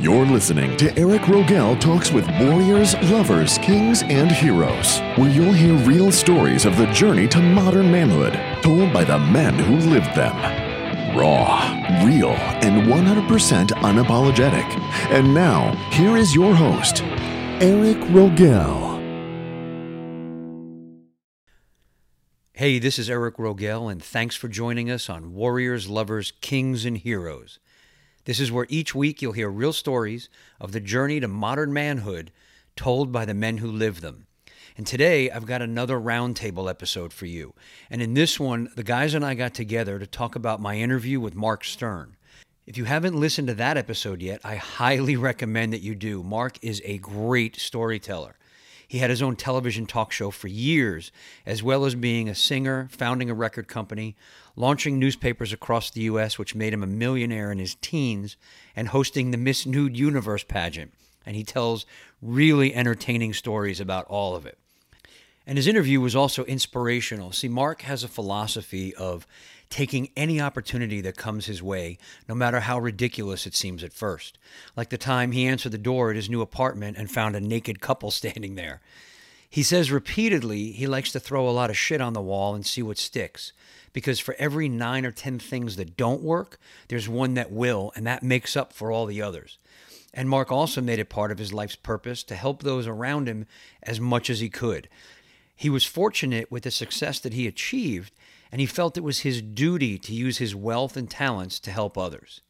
You're listening to Eric Rogel Talks with Warriors, Lovers, Kings, and Heroes, where you'll hear real stories of the journey to modern manhood told by the men who lived them. Raw, real, and 100% unapologetic. And now, here is your host, Eric Rogel. Hey, this is Eric Rogel, and thanks for joining us on Warriors, Lovers, Kings, and Heroes. This is where each week you'll hear real stories of the journey to modern manhood told by the men who live them. And today I've got another roundtable episode for you. And in this one, the guys and I got together to talk about my interview with Mark Stern. If you haven't listened to that episode yet, I highly recommend that you do. Mark is a great storyteller. He had his own television talk show for years, as well as being a singer, founding a record company, launching newspapers across the U.S., which made him a millionaire in his teens, and hosting the Miss Nude Universe pageant. And he tells really entertaining stories about all of it. And his interview was also inspirational. See, Mark has a philosophy of taking any opportunity that comes his way, no matter how ridiculous it seems at first. Like the time he answered the door at his new apartment and found a naked couple standing there. He says repeatedly he likes to throw a lot of shit on the wall and see what sticks. Because for every nine or 10 things that don't work, there's one that will, and that makes up for all the others. And Mark also made it part of his life's purpose to help those around him as much as he could. He was fortunate with the success that he achieved, and he felt it was his duty to use his wealth and talents to help others.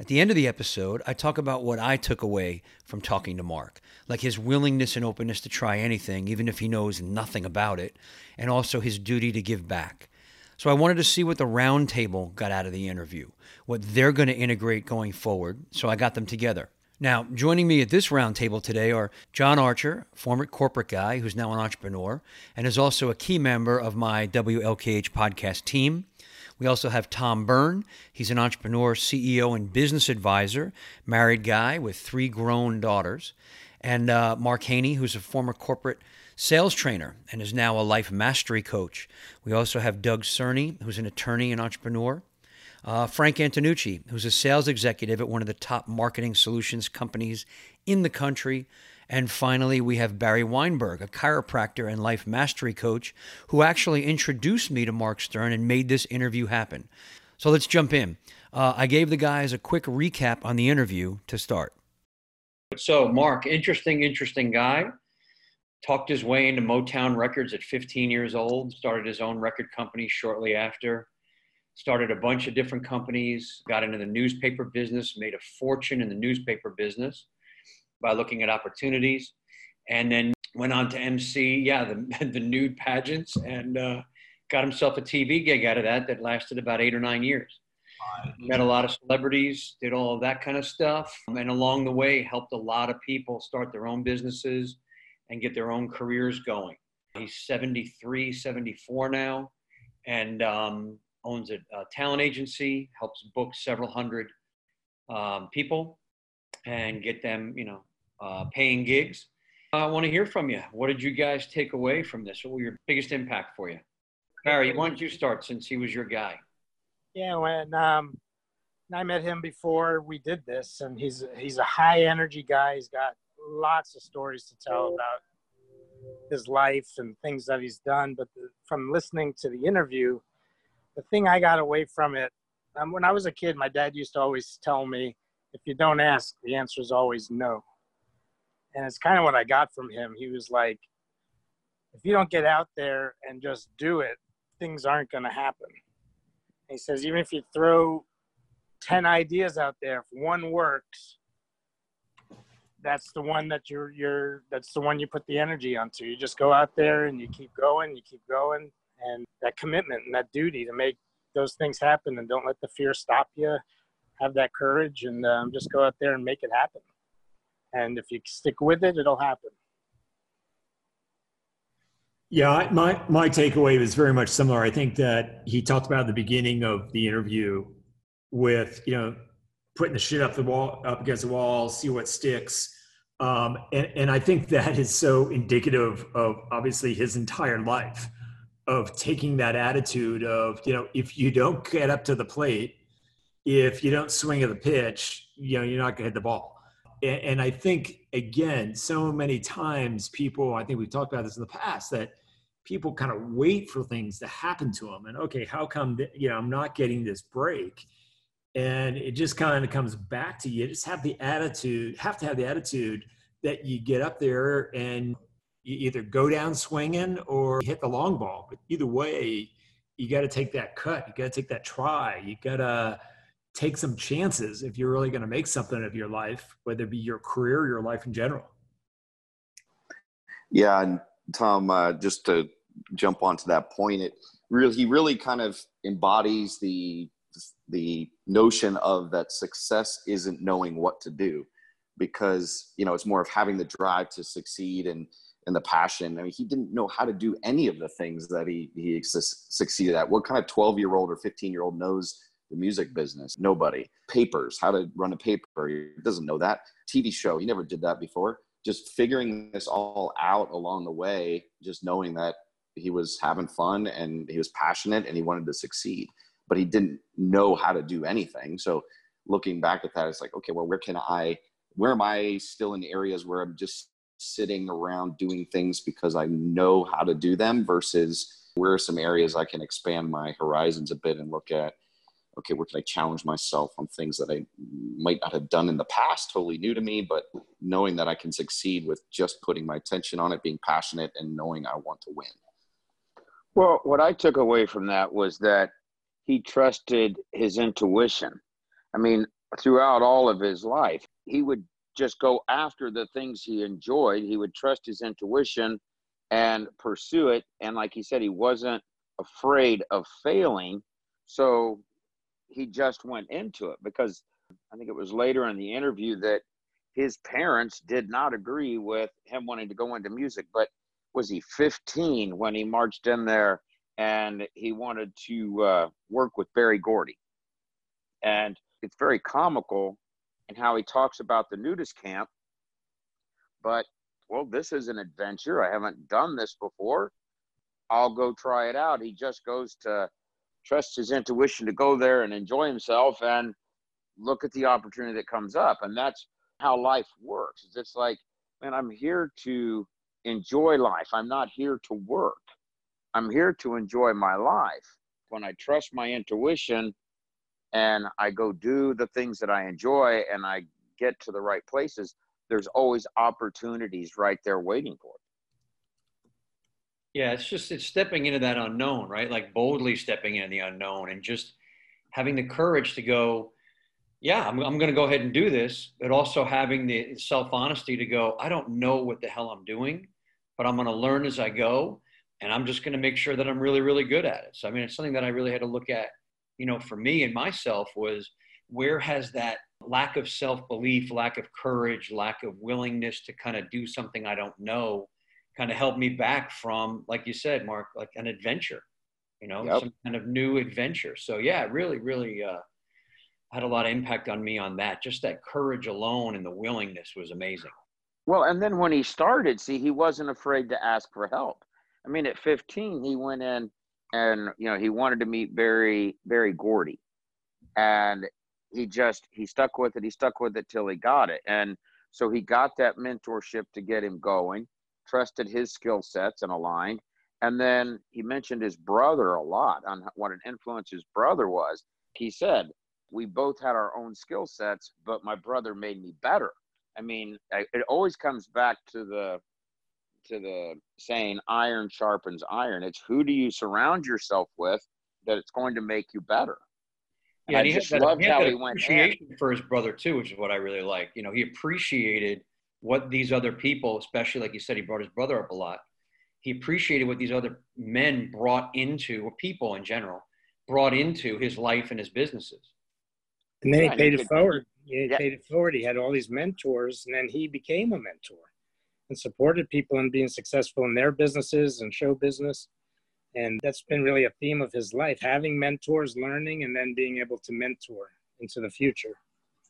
At the end of the episode, I talk about what I took away from talking to Mark, like his willingness and openness to try anything, even if he knows nothing about it, and also his duty to give back. So I wanted to see what the roundtable got out of the interview, what they're going to integrate going forward, so I got them together. Now, joining me at this roundtable today are John Archer, former corporate guy who's now an entrepreneur and is also a key member of my WLKH podcast team. We also have Tom Byrne. He's an entrepreneur, CEO, and business advisor, married guy with three grown daughters. And uh, Mark Haney, who's a former corporate sales trainer and is now a life mastery coach. We also have Doug Cerny, who's an attorney and entrepreneur. Uh, Frank Antonucci, who's a sales executive at one of the top marketing solutions companies in the country. And finally, we have Barry Weinberg, a chiropractor and life mastery coach, who actually introduced me to Mark Stern and made this interview happen. So let's jump in. Uh, I gave the guys a quick recap on the interview to start. So, Mark, interesting, interesting guy. Talked his way into Motown Records at 15 years old, started his own record company shortly after started a bunch of different companies, got into the newspaper business, made a fortune in the newspaper business by looking at opportunities, and then went on to MC, yeah, the, the nude pageants, and uh, got himself a TV gig out of that that lasted about eight or nine years. Met a lot of celebrities, did all of that kind of stuff, and along the way helped a lot of people start their own businesses and get their own careers going. He's 73, 74 now, and um, owns a, a, talent agency, helps book several hundred um, people and get them, you know, uh, paying gigs. I want to hear from you. What did you guys take away from this? What were your biggest impact for you? Barry, why don't you start since he was your guy? Yeah, when um, I met him before we did this, and he's he's a high energy guy. He's got lots of stories to tell about his life and things that he's done. But the, from listening to the interview, the thing I got away from it, um, when I was a kid, my dad used to always tell me, if you don't ask, the answer is always no. And it's kind of what I got from him. He was like, if you don't get out there and just do it, things aren't going to happen. he says, even if you throw 10 ideas out there, if one works, that's the one that you're, you're, that's the one you put the energy onto. You just go out there and you keep going, you keep going and that commitment and that duty to make those things happen and don't let the fear stop you. Have that courage and um, just go out there and make it happen. And if you stick with it it'll happen. Yeah my my takeaway was very much similar. I think that he talked about the beginning of the interview with you know putting the shit up the wall up against the wall see what sticks um, and, and i think that is so indicative of obviously his entire life of taking that attitude of you know if you don't get up to the plate if you don't swing at the pitch you know you're not going to hit the ball And, and I think, again, so many times people, I think we've talked about this in the past, that people kind of wait for things to happen to them. And okay, how come, you know, I'm not getting this break? And it just kind of comes back to you. Just have the attitude, have to have the attitude that you get up there and you either go down swinging or hit the long ball. But either way, you got to take that cut. You got to take that try. You got to take some chances if you're really going to make something of your life, whether it be your career or your life in general. Yeah, and Tom, uh, just to jump onto that point, it really he really kind of embodies the the notion of that success isn't knowing what to do because you know it's more of having the drive to succeed and and the passion. I mean, he didn't know how to do any of the things that he he succeeded at. What kind of twelve year old or fifteen year old knows the music business? Nobody. Papers, how to run a paper. He doesn't know that. TV show, he never did that before. Just figuring this all out along the way, just knowing that he was having fun and he was passionate and he wanted to succeed, but he didn't know how to do anything. So looking back at that, it's like, okay, well, where can I, where am I still in areas where I'm just sitting around doing things because I know how to do them versus where are some areas I can expand my horizons a bit and look at, okay, where can I challenge myself on things that I might not have done in the past, totally new to me, but knowing that I can succeed with just putting my attention on it, being passionate, and knowing I want to win. Well, what I took away from that was that he trusted his intuition. I mean, throughout all of his life, he would just go after the things he enjoyed. He would trust his intuition and pursue it. And like he said, he wasn't afraid of failing. So he just went into it because I think it was later in the interview that his parents did not agree with him wanting to go into music. But was he 15 when he marched in there and he wanted to uh, work with Berry Gordy? And it's very comical and how he talks about the nudist camp. But, well, this is an adventure. I haven't done this before. I'll go try it out. He just goes to trust his intuition to go there and enjoy himself and look at the opportunity that comes up. And that's how life works. It's like, man, I'm here to enjoy life. I'm not here to work. I'm here to enjoy my life. When I trust my intuition, and I go do the things that I enjoy and I get to the right places, there's always opportunities right there waiting for it. Yeah, it's just it's stepping into that unknown, right? Like boldly stepping into the unknown and just having the courage to go, yeah, I'm, I'm going to go ahead and do this, but also having the self honesty to go, I don't know what the hell I'm doing, but I'm going to learn as I go. And I'm just going to make sure that I'm really, really good at it. So, I mean, it's something that I really had to look at you know, for me and myself was where has that lack of self belief, lack of courage, lack of willingness to kind of do something I don't know kind of helped me back from, like you said, Mark, like an adventure, you know, yep. some kind of new adventure. So, yeah, really, really uh, had a lot of impact on me on that. Just that courage alone and the willingness was amazing. Well, and then when he started, see, he wasn't afraid to ask for help. I mean, at 15, he went in and you know he wanted to meet Berry Berry Gordy, and he just he stuck with it. He stuck with it till he got it, and so he got that mentorship to get him going. Trusted his skill sets and aligned, and then he mentioned his brother a lot on what an influence his brother was. He said we both had our own skill sets, but my brother made me better. I mean, it always comes back to the to the saying iron sharpens iron. It's who do you surround yourself with that it's going to make you better. And yeah, I just that, loved he how he went appreciation in. for his brother too, which is what I really like. You know, he appreciated what these other people, especially like you said, he brought his brother up a lot. He appreciated what these other men brought into, or people in general, brought into his life and his businesses. And then yeah, he paid it could, forward. He yeah. paid it forward. He had all these mentors, and then he became a mentor and supported people in being successful in their businesses and show business. And that's been really a theme of his life having mentors, learning, and then being able to mentor into the future.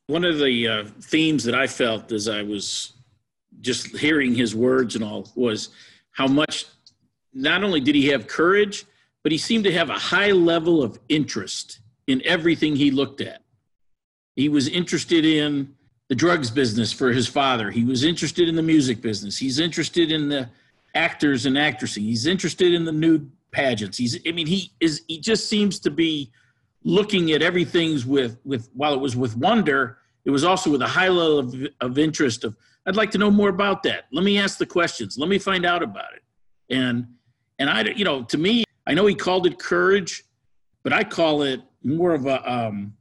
One of the uh, themes that I felt as I was just hearing his words and all was how much not only did he have courage, but he seemed to have a high level of interest in everything he looked at. He was interested in the drugs business for his father. He was interested in the music business. He's interested in the actors and actresses. He's interested in the nude pageants. He's I mean he is he just seems to be looking at everything's with with while it was with wonder, it was also with a high level of, of interest of I'd like to know more about that. Let me ask the questions. Let me find out about it. And and I you know to me I know he called it courage, but I call it more of a um,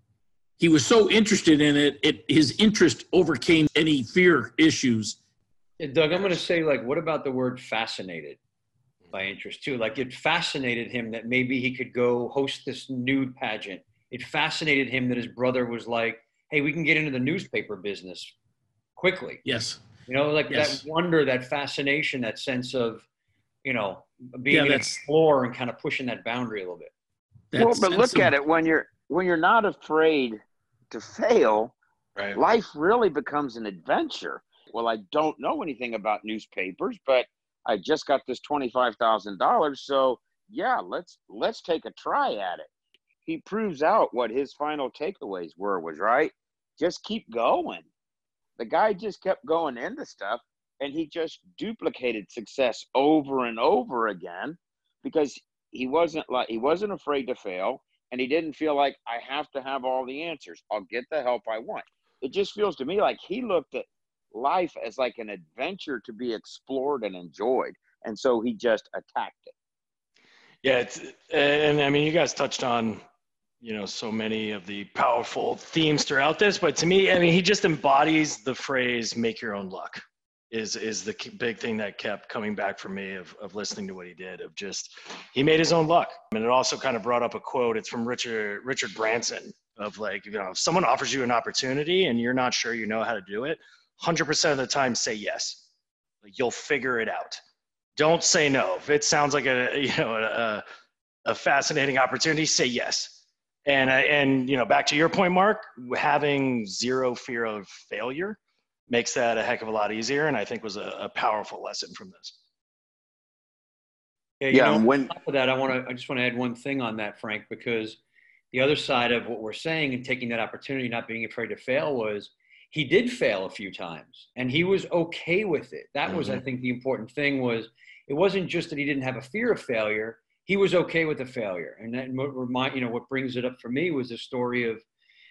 he was so interested in it, it his interest overcame any fear issues. Doug, I'm going to say like, what about the word fascinated? by interest too. Like it fascinated him that maybe he could go host this nude pageant. It fascinated him that his brother was like, "Hey, we can get into the newspaper business quickly." Yes. You know, like yes. that wonder, that fascination, that sense of, you know, being yeah, an explorer and kind of pushing that boundary a little bit. well, but look of, at it when you're when you're not afraid to fail. Right. Life really becomes an adventure. Well, I don't know anything about newspapers, but I just got this $25,000. So yeah, let's, let's take a try at it. He proves out what his final takeaways were was right. Just keep going. The guy just kept going into stuff and he just duplicated success over and over again because he wasn't like he wasn't afraid to fail and he didn't feel like I have to have all the answers. I'll get the help I want. It just feels to me like he looked at life as like an adventure to be explored and enjoyed. And so he just attacked it. Yeah, it's, and I mean, you guys touched on, you know, so many of the powerful themes throughout this, but to me, I mean, he just embodies the phrase "make your own luck." Is is the big thing that kept coming back for me of of listening to what he did. Of just he made his own luck, and it also kind of brought up a quote. It's from Richard Richard Branson of like, you know, if someone offers you an opportunity and you're not sure you know how to do it, 100% of the time say yes. like You'll figure it out. Don't say no. If it sounds like a you know a, a fascinating opportunity, say yes. And uh, and you know back to your point, Mark, having zero fear of failure makes that a heck of a lot easier, and I think was a, a powerful lesson from this. Yeah, you yeah. Know, when on top of that, I want to I just want to add one thing on that, Frank, because the other side of what we're saying and taking that opportunity, not being afraid to fail, was he did fail a few times and he was okay with it that mm-hmm. was i mm-hmm. think the important thing was it wasn't just that he didn't have a fear of failure he was okay with the failure and that remind you know what brings it up for me was the story of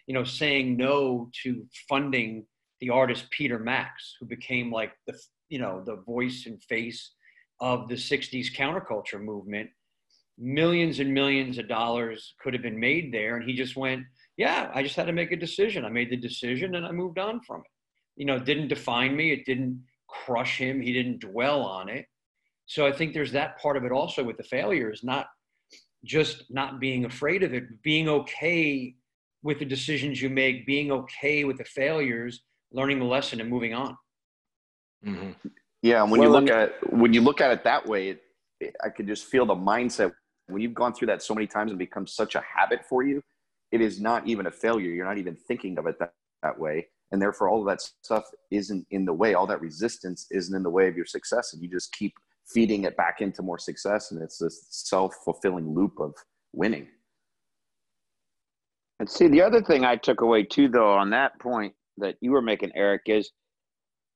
you know saying no to funding the artist peter max who became like the you know the voice and face of the 60s counterculture movement millions and millions of dollars could have been made there and he just went yeah, I just had to make a decision. I made the decision and I moved on from it. You know, it didn't define me. It didn't crush him. He didn't dwell on it. So I think there's that part of it also with the failures, not just not being afraid of it, being okay with the decisions you make, being okay with the failures, learning the lesson and moving on. Mm-hmm. Yeah. And when well, you look at, when you look at it that way, it, it, I could just feel the mindset when you've gone through that so many times and become such a habit for you, it is not even a failure. You're not even thinking of it that, that way. And therefore, all of that stuff isn't in the way. All that resistance isn't in the way of your success. And you just keep feeding it back into more success. And it's this self fulfilling loop of winning. And see, the other thing I took away too, though, on that point that you were making, Eric, is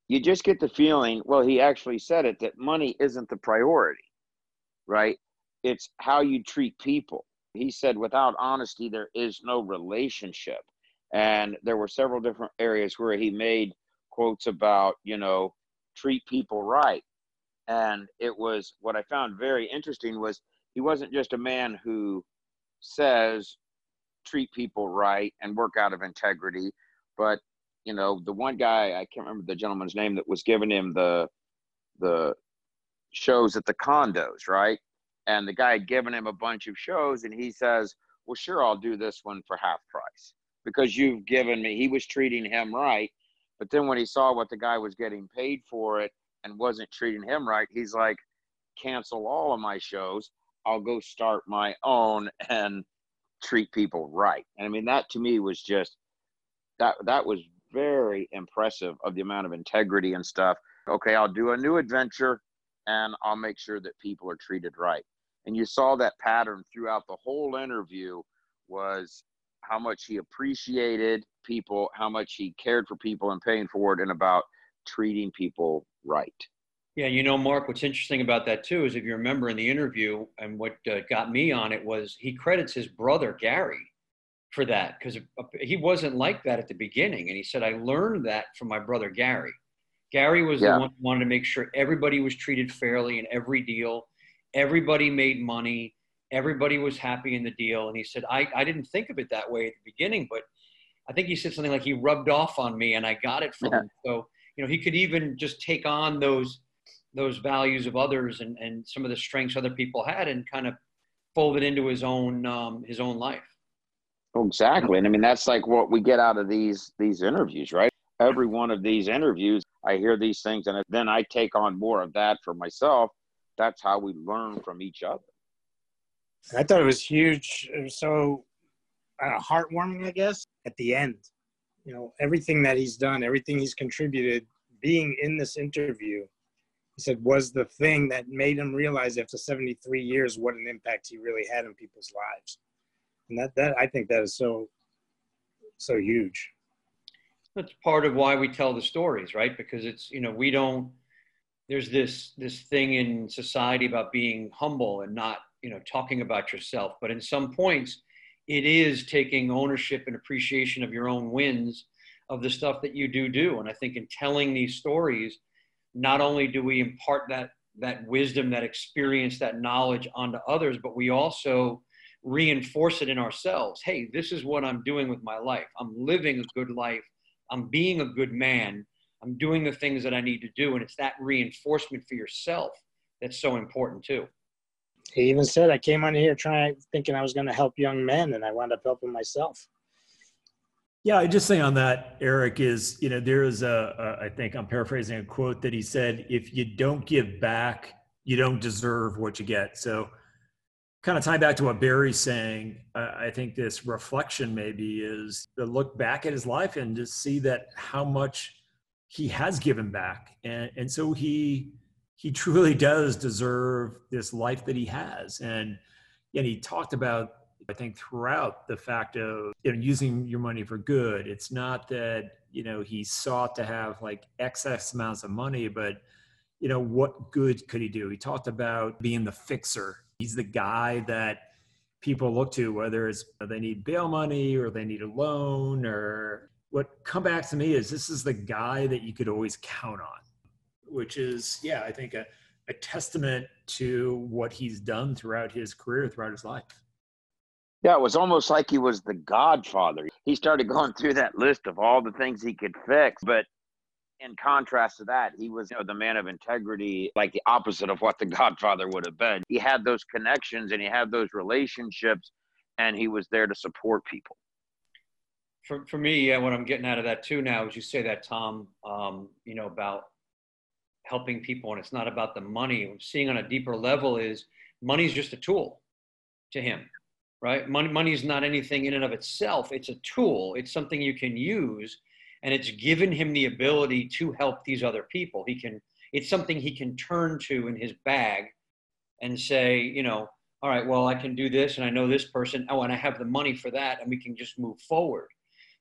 you just get the feeling, well, he actually said it, that money isn't the priority, right? It's how you treat people. He said without honesty there is no relationship. And there were several different areas where he made quotes about you know treat people right. And it was what i found very interesting was he wasn't just a man who says treat people right and work out of integrity but you know the one guy i can't remember the gentleman's name that was giving him the the shows at the condos right? And the guy had given him a bunch of shows and he says well sure i'll do this one for half price because you've given me he was treating him right but then when he saw what the guy was getting paid for it and wasn't treating him right he's like cancel all of my shows. I'll go start my own and treat people right. And i mean that to me was just that that was very impressive of the amount of integrity and stuff okay i'll do a new adventure and I'll make sure that people are treated right and you saw that pattern throughout the whole interview was how much he appreciated people, how much he cared for people and paying forward, and about treating people right. Yeah, you know, Mark, what's interesting about that too is if you remember in the interview, and what uh, got me on it was he credits his brother Gary for that because he wasn't like that at the beginning, and he said I learned that from my brother Gary. Gary was yeah. the one who wanted to make sure everybody was treated fairly in every deal, everybody made money, everybody was happy in the deal, and he said I I didn't think of it that way at the beginning, but I think he said something like he rubbed off on me, and I got it from yeah. him. So you know he could even just take on those those values of others and, and some of the strengths other people had and kind of fold it into his own um, his own life. Exactly, and I mean that's like what we get out of these these interviews, right? Every one of these interviews, I hear these things, and then I take on more of that for myself. That's how we learn from each other. I thought it was huge. It was so uh, heartwarming, I guess. At the end, you know, everything that he's done, everything he's contributed, being in this interview he said was the thing that made him realize after 73 years what an impact he really had in people's lives and that that i think that is so so huge. That's part of why we tell the stories right? Because it's you know we don't there's this this thing in society about being humble and not you know talking about yourself. But in some points it is taking ownership and appreciation of your own wins of the stuff that you do do. And i think in telling these stories not only do we impart that that wisdom, that experience, that knowledge onto others, but we also reinforce it in ourselves. Hey, this is what I'm doing with my life. I'm living a good life. I'm being a good man. I'm doing the things that I need to do. And it's that reinforcement for yourself that's so important too. He even said, I came on here trying, thinking I was going to help young men, and I wound up helping myself. Yeah, I just say on that, Eric, is you know there is a, a I think I'm paraphrasing a quote that he said, "If you don't give back, you don't deserve what you get." So, kind of tying back to what Barry's saying, uh, I think this reflection maybe is to look back at his life and just see that how much he has given back, and and so he he truly does deserve this life that he has, and and he talked about I think throughout the fact of you know using your money for good. It's not that you know he sought to have like excess amounts of money, but you know what good could he do? He talked about being the fixer. He's the guy that people look to, whether it's uh, they need bail money or they need a loan or what come back to me is this is the guy that you could always count on, which is yeah, I think a, a testament to what he's done throughout his career, throughout his life. Yeah, it was almost like he was the godfather. He started going through that list of all the things he could fix, but in contrast to that, he was you know, the man of integrity, like the opposite of what the Godfather would have been. He had those connections and he had those relationships, and he was there to support people. For, for me, yeah, what I'm getting out of that too now is you say that, Tom, um, you know, about helping people, and it's not about the money. Seeing on a deeper level is money is just a tool to him right? Money, money is not anything in and of itself. It's a tool. It's something you can use, and it's given him the ability to help these other people. He can. It's something he can turn to in his bag, and say, you know, all right, well, I can do this, and I know this person. Oh, and I have the money for that, and we can just move forward.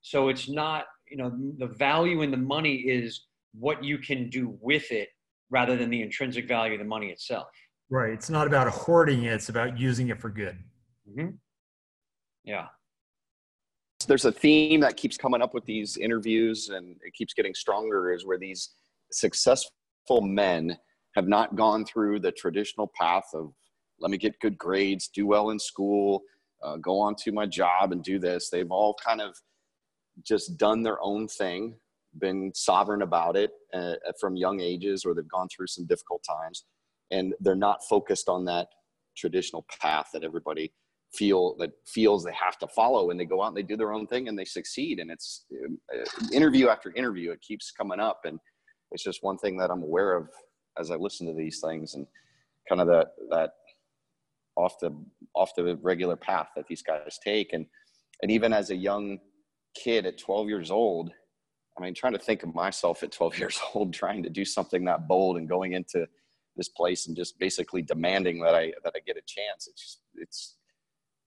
So it's not, you know, the value in the money is what you can do with it, rather than the intrinsic value of the money itself. Right. It's not about hoarding it. It's about using it for good. Mm-hmm. Yeah. There's a theme that keeps coming up with these interviews and it keeps getting stronger is where these successful men have not gone through the traditional path of let me get good grades, do well in school, uh, go on to my job and do this. They've all kind of just done their own thing, been sovereign about it uh, from young ages, or they've gone through some difficult times, and they're not focused on that traditional path that everybody feel that feels they have to follow and they go out and they do their own thing and they succeed and it's uh, interview after interview it keeps coming up and it's just one thing that i'm aware of as i listen to these things and kind of that that off the off the regular path that these guys take and and even as a young kid at 12 years old i mean trying to think of myself at 12 years old trying to do something that bold and going into this place and just basically demanding that i that i get a chance it's just, it's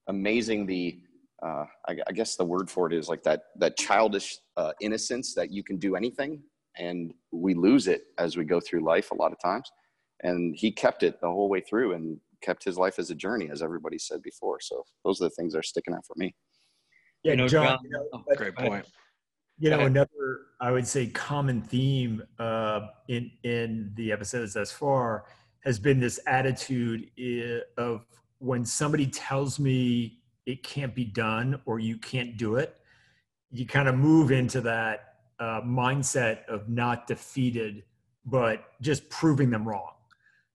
amazing the uh, I, I, guess the word for it is like that that childish uh, innocence that you can do anything, and we lose it as we go through life a lot of times. And he kept it the whole way through and kept his life as a journey, as everybody said before. So those are the things that are sticking out for me. Yeah, you know, John. John you know, oh, great point. You know, another I would say common theme uh, in in the episodes thus far has been this attitude eh, of when somebody tells me it can't be done or you can't do it, you kind of move into that uh, mindset of not defeated, but just proving them wrong.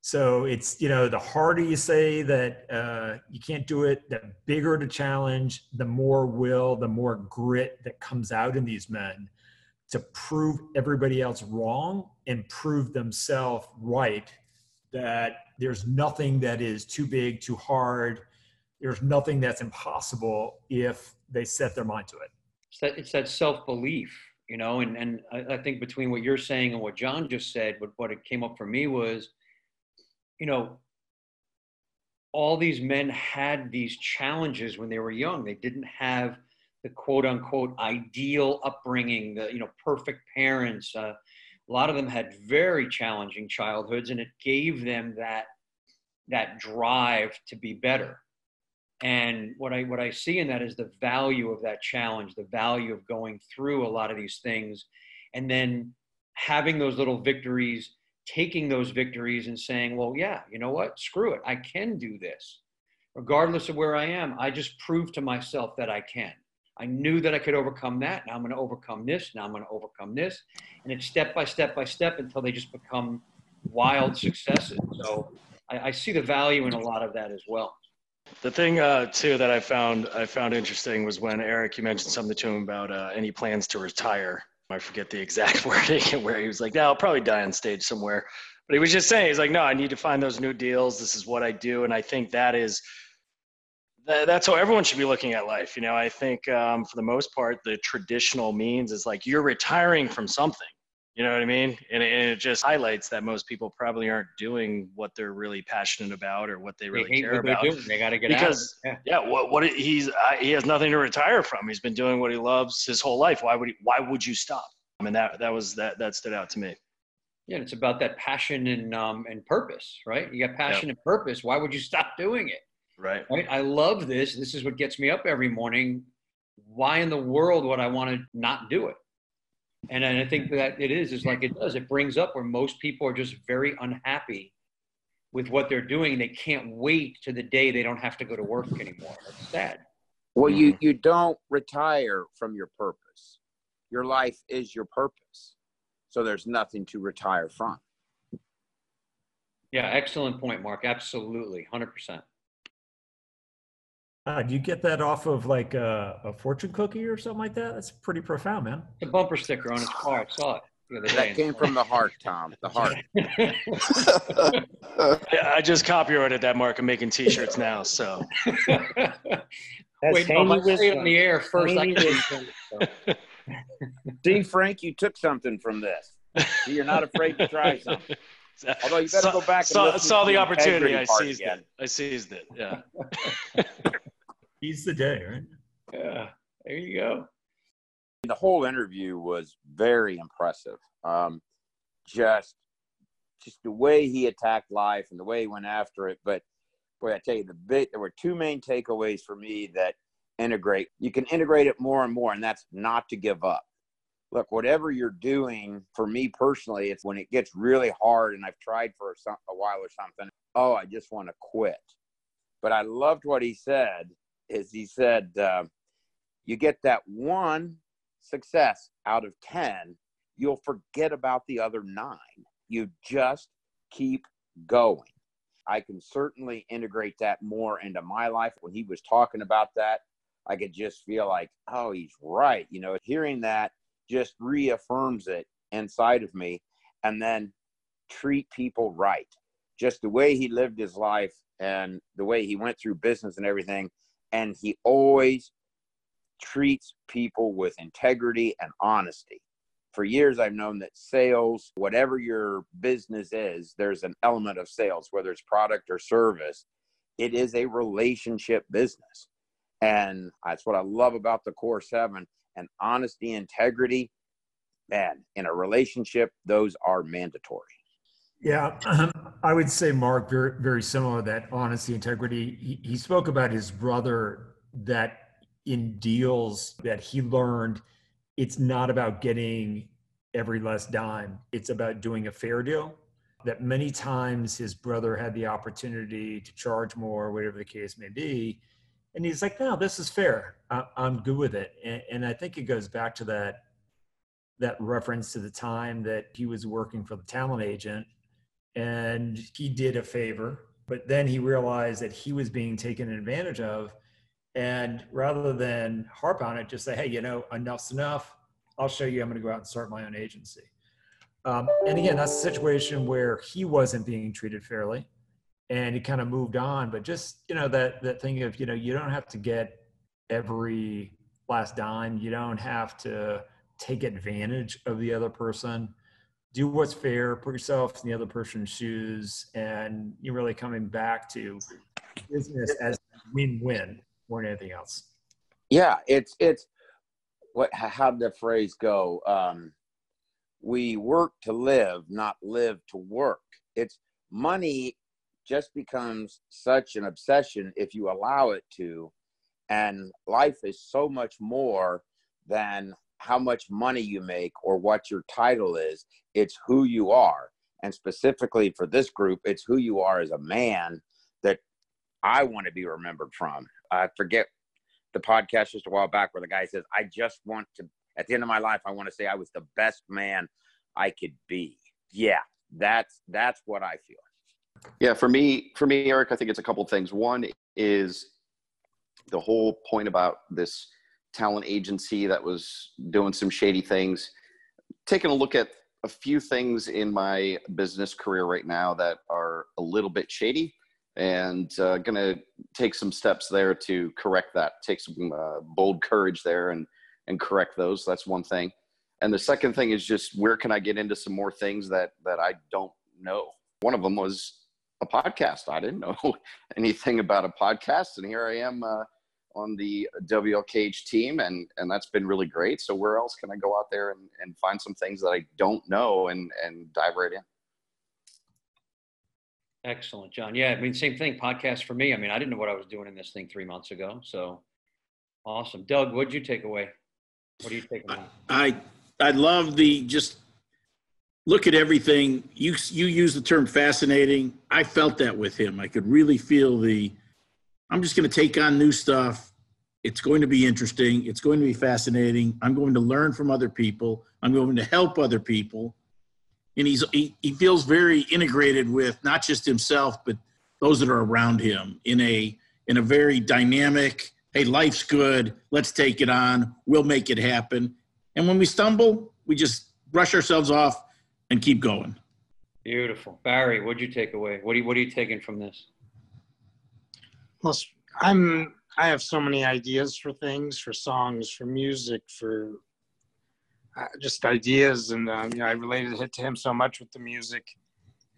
So it's, you know, the harder you say that uh, you can't do it, the bigger the challenge, the more will, the more grit that comes out in these men to prove everybody else wrong and prove themselves right that there's nothing that is too big, too hard. There's nothing that's impossible if they set their mind to it. It's that, it's that self belief, you know, and, and I, I think between what you're saying and what John just said, what, what it came up for me was, you know, all these men had these challenges when they were young. They didn't have the quote unquote ideal upbringing, the you know perfect parents. Uh, a lot of them had very challenging childhoods, and it gave them that that drive to be better. And what I what I see in that is the value of that challenge, the value of going through a lot of these things, and then having those little victories taking those victories and saying, well, yeah, you know what? Screw it. I can do this. Regardless of where I am, I just prove to myself that I can. I knew that I could overcome that. Now I'm going to overcome this. Now I'm going to overcome this. And it's step by step by step until they just become wild successes. So I, I see the value in a lot of that as well. The thing uh, too that I found I found interesting was when Eric you mentioned something to him about uh, any plans to retire, I forget the exact wording where he was like, "No, I'll probably die on stage somewhere." But he was just saying, he's like, "No, I need to find those new deals. This is what I do," and I think that is that's how everyone should be looking at life. You know, I think um, for the most part, the traditional means is like you're retiring from something. You know what I mean? And, and, it just highlights that most people probably aren't doing what they're really passionate about or what they really they care about. They got to get because, out. Yeah. yeah, what what he's uh, he has nothing to retire from. He's been doing what he loves his whole life. Why would he? Why would you stop? I mean, that that was that that stood out to me. Yeah, it's about that passion and um and purpose, right? You got passion yep. and purpose. Why would you stop doing it? Right. Right. I love this. This is what gets me up every morning. Why in the world would I want to not do it? And, and I think that it is, is like it does. It brings up where most people are just very unhappy with what they're doing. They can't wait to the day they don't have to go to work anymore. It's sad. Well, you, mm-hmm. you don't retire from your purpose. Your life is your purpose. So there's nothing to retire from. Yeah, excellent point, Mark. Absolutely. 100%. Uh, do you get that off of like a, a, fortune cookie or something like that? That's pretty profound, man. It's a bumper sticker on his car. I saw it. That came from the heart, Tom. The heart. yeah, I just copyrighted that mark. I'm making T-shirts now. So. Wait, no, I say it on the air first. See, Frank, you took something from this. You're not afraid to try something. Although you better go back. saw, saw the opportunity. I seized again. it. I seized it. Yeah. He's the day, right? Yeah. There you go. The whole interview was very impressive. Um, just, just the way he attacked life and the way he went after it. But boy, I tell you, the big there were two main takeaways for me that integrate. You can integrate it more and more, and that's not to give up. Look, whatever you're doing, for me personally, it's when it gets really hard and I've tried for some, a while or something. Oh, I just want to quit. But I loved what he said is he said, uh, you get that one success out of 10, you'll forget about the other nine. You just keep going. I can certainly integrate that more into my life. When he was talking about that, I could just feel like, oh, he's right. You know, hearing that just reaffirms it inside of me. And then treat people right. Just the way he lived his life and the way he went through business and everything and he always treats people with integrity and honesty. For years, I've known that sales, whatever your business is, there's an element of sales, whether it's product or service. It is a relationship business. And that's what I love about the core seven and honesty, integrity. Man, in a relationship, those are mandatory. Yeah, I would say Mark very very similar. That honesty, integrity. He, he spoke about his brother that in deals that he learned, it's not about getting every last dime. It's about doing a fair deal. That many times his brother had the opportunity to charge more, whatever the case may be, and he's like, "No, this is fair. I, am good with it." And, and I think it goes back to that that reference to the time that he was working for the talent agent and he did a favor but then he realized that he was being taken advantage of. And rather than harp on it just say hey you know enough's enough. I'll show you i'm going to go out and start my own agency. Um, and again that's a situation where he wasn't being treated fairly and he kind of moved on. But just you know that that thing of you know you don't have to get every last dime. You don't have to take advantage of the other person do what's fair, put yourself in the other person's shoes, and you're really coming back to business as win-win more than anything else. Yeah, it's it's what how'd the phrase go? Um, we work to live, not live to work. It's money just becomes such an obsession if you allow it to, and life is so much more than how much money you make or what your title is. It's who you are. And specifically for this group, it's who you are as a man that I want to be remembered from. I forget the podcast just a while back where the guy says, I just want to, at the end of my life, I want to say I was the best man I could be. Yeah, that's that's what I feel. Yeah, for me, for me, Eric, I think it's a couple things. One is the whole point about this talent agency that was doing some shady things. Taking a look at a few things in my business career right now that are a little bit shady and uh, going to take some steps there to correct that take some uh, bold courage there and and correct those. That's one thing. And the second thing is just where can i get into some more things that that i don't know? One of them was a podcast. I didn't know anything about a podcast and here i am uh, on the WLKH team, and and that's been really great. So where else can I go out there and, and find some things that I don't know and and dive right in? Excellent, John. Yeah, I mean, same thing. Podcast for me. I mean, I didn't know what I was doing in this thing three months ago. So awesome, Doug. What'd you take away? What do you take away? I I love the just look at everything. You you use the term fascinating. I felt that with him. I could really feel the I'm just going to take on new stuff. It's going to be interesting. It's going to be fascinating. I'm going to learn from other people. I'm going to help other people. And he's he, he feels very integrated with not just himself, but those that are around him in a in a very dynamic, hey, life's good. Let's take it on. We'll make it happen. And when we stumble, we just brush ourselves off and keep going. Beautiful. Barry, what'd you take away? What are you, what are you taking from this? Well, I'm I have so many ideas for things, for songs, for music, for uh, just ideas, and um, you know, I related it to him so much with the music,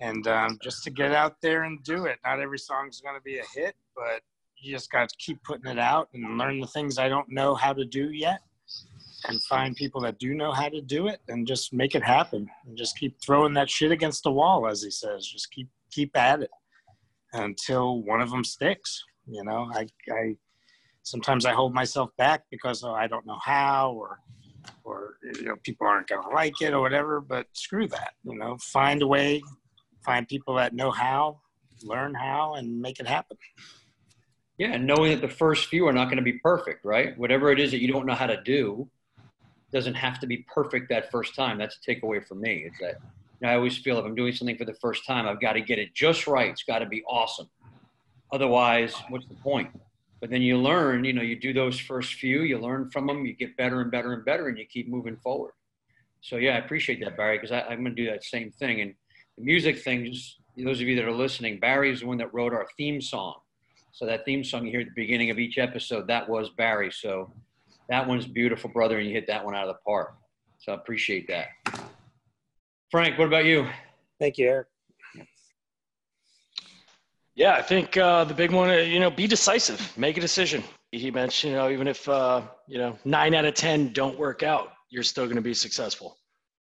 and um, just to get out there and do it. Not every song's going to be a hit, but you just got to keep putting it out and learn the things I don't know how to do yet, and find people that do know how to do it, and just make it happen, and just keep throwing that shit against the wall, as he says. Just keep keep at it until one of them sticks. You know, I, I sometimes I hold myself back because oh, I don't know how or or you know people aren't going to like it or whatever. But screw that. You know, find a way, find people that know how, learn how, and make it happen. Yeah, and knowing that the first few are not going to be perfect, right? Whatever it is that you don't know how to do doesn't have to be perfect that first time. That's a takeaway for me. Is that you know, I always feel if I'm doing something for the first time, I've got to get it just right. It's got to be awesome. Otherwise, what's the point? But then you learn, you know, you do those first few, you learn from them, you get better and better and better, and you keep moving forward. So yeah, I appreciate that, Barry, because I'm going to do that same thing. And the music thing, just those of you that are listening, Barry is the one that wrote our theme song. So that theme song you hear at the beginning of each episode, that was Barry. So that one's beautiful, brother, and you hit that one out of the park. So I appreciate that. Frank, what about you? Thank you, Eric. Yeah, I think uh, the big one, uh, you know, be decisive, make a decision. He mentioned, you know, even if uh, you know nine out of ten don't work out, you're still going to be successful.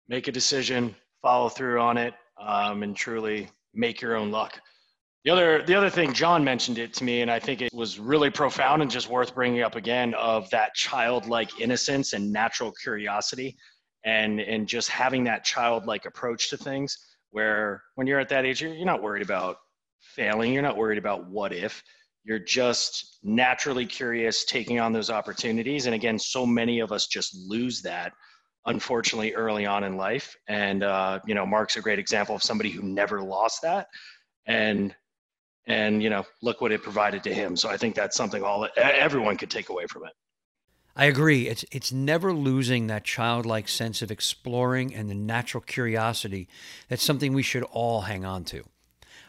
Make a decision, follow through on it, um, and truly make your own luck. The other, the other thing, John mentioned it to me, and I think it was really profound and just worth bringing up again of that childlike innocence and natural curiosity, and and just having that childlike approach to things. Where when you're at that age, you're, you're not worried about failing. You're not worried about what if. You're just naturally curious, taking on those opportunities. And again, so many of us just lose that unfortunately early on in life. And uh, you know, Mark's a great example of somebody who never lost that. And and you know look what it provided to him so i think that's something all everyone could take away from it I agree. It's it's never losing that childlike sense of exploring and the natural curiosity. That's something we should all hang on to.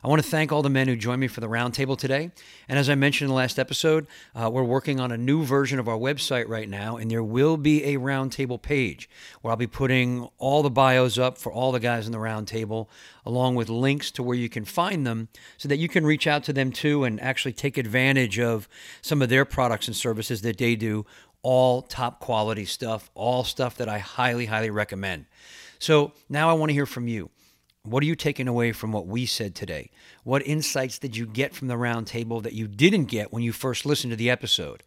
I want to thank all the men who joined me for the roundtable today. And as I mentioned in the last episode, uh, we're working on a new version of our website right now, and there will be a roundtable page where I'll be putting all the bios up for all the guys in the roundtable, along with links to where you can find them so that you can reach out to them too and actually take advantage of some of their products and services that they do. All top quality stuff, all stuff that I highly, highly recommend. So now I want to hear from you. What are you taking away from what we said today? What insights did you get from the roundtable that you didn't get when you first listened to the episode?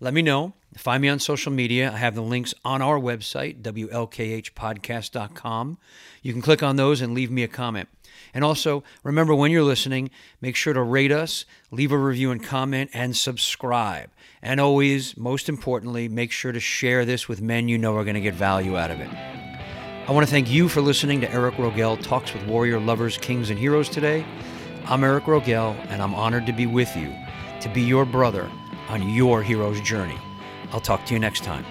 Let me know. Find me on social media. I have the links on our website, WLKHpodcast.com. You can click on those and leave me a comment. And also, remember when you're listening, make sure to rate us, leave a review and comment, and subscribe. And always, most importantly, make sure to share this with men you know are going to get value out of it. I want to thank you for listening to Eric Rogel Talks with Warrior Lovers, Kings, and Heroes today. I'm Eric Rogel, and I'm honored to be with you, to be your brother on your hero's journey. I'll talk to you next time.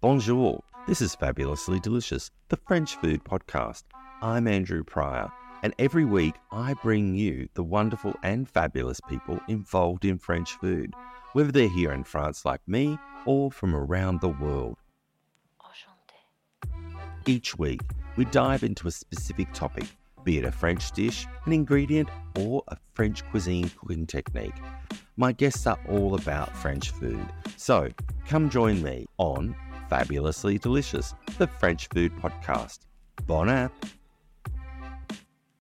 Bonjour. This is Fabulously Delicious, the French food podcast. I'm Andrew Pryor, and every week I bring you the wonderful and fabulous people involved in French food whether they're here in France like me or from around the world. Each week, we dive into a specific topic, be it a French dish, an ingredient, or a French cuisine cooking technique. My guests are all about French food, so come join me on Fabulously Delicious, the French Food Podcast. Bon app!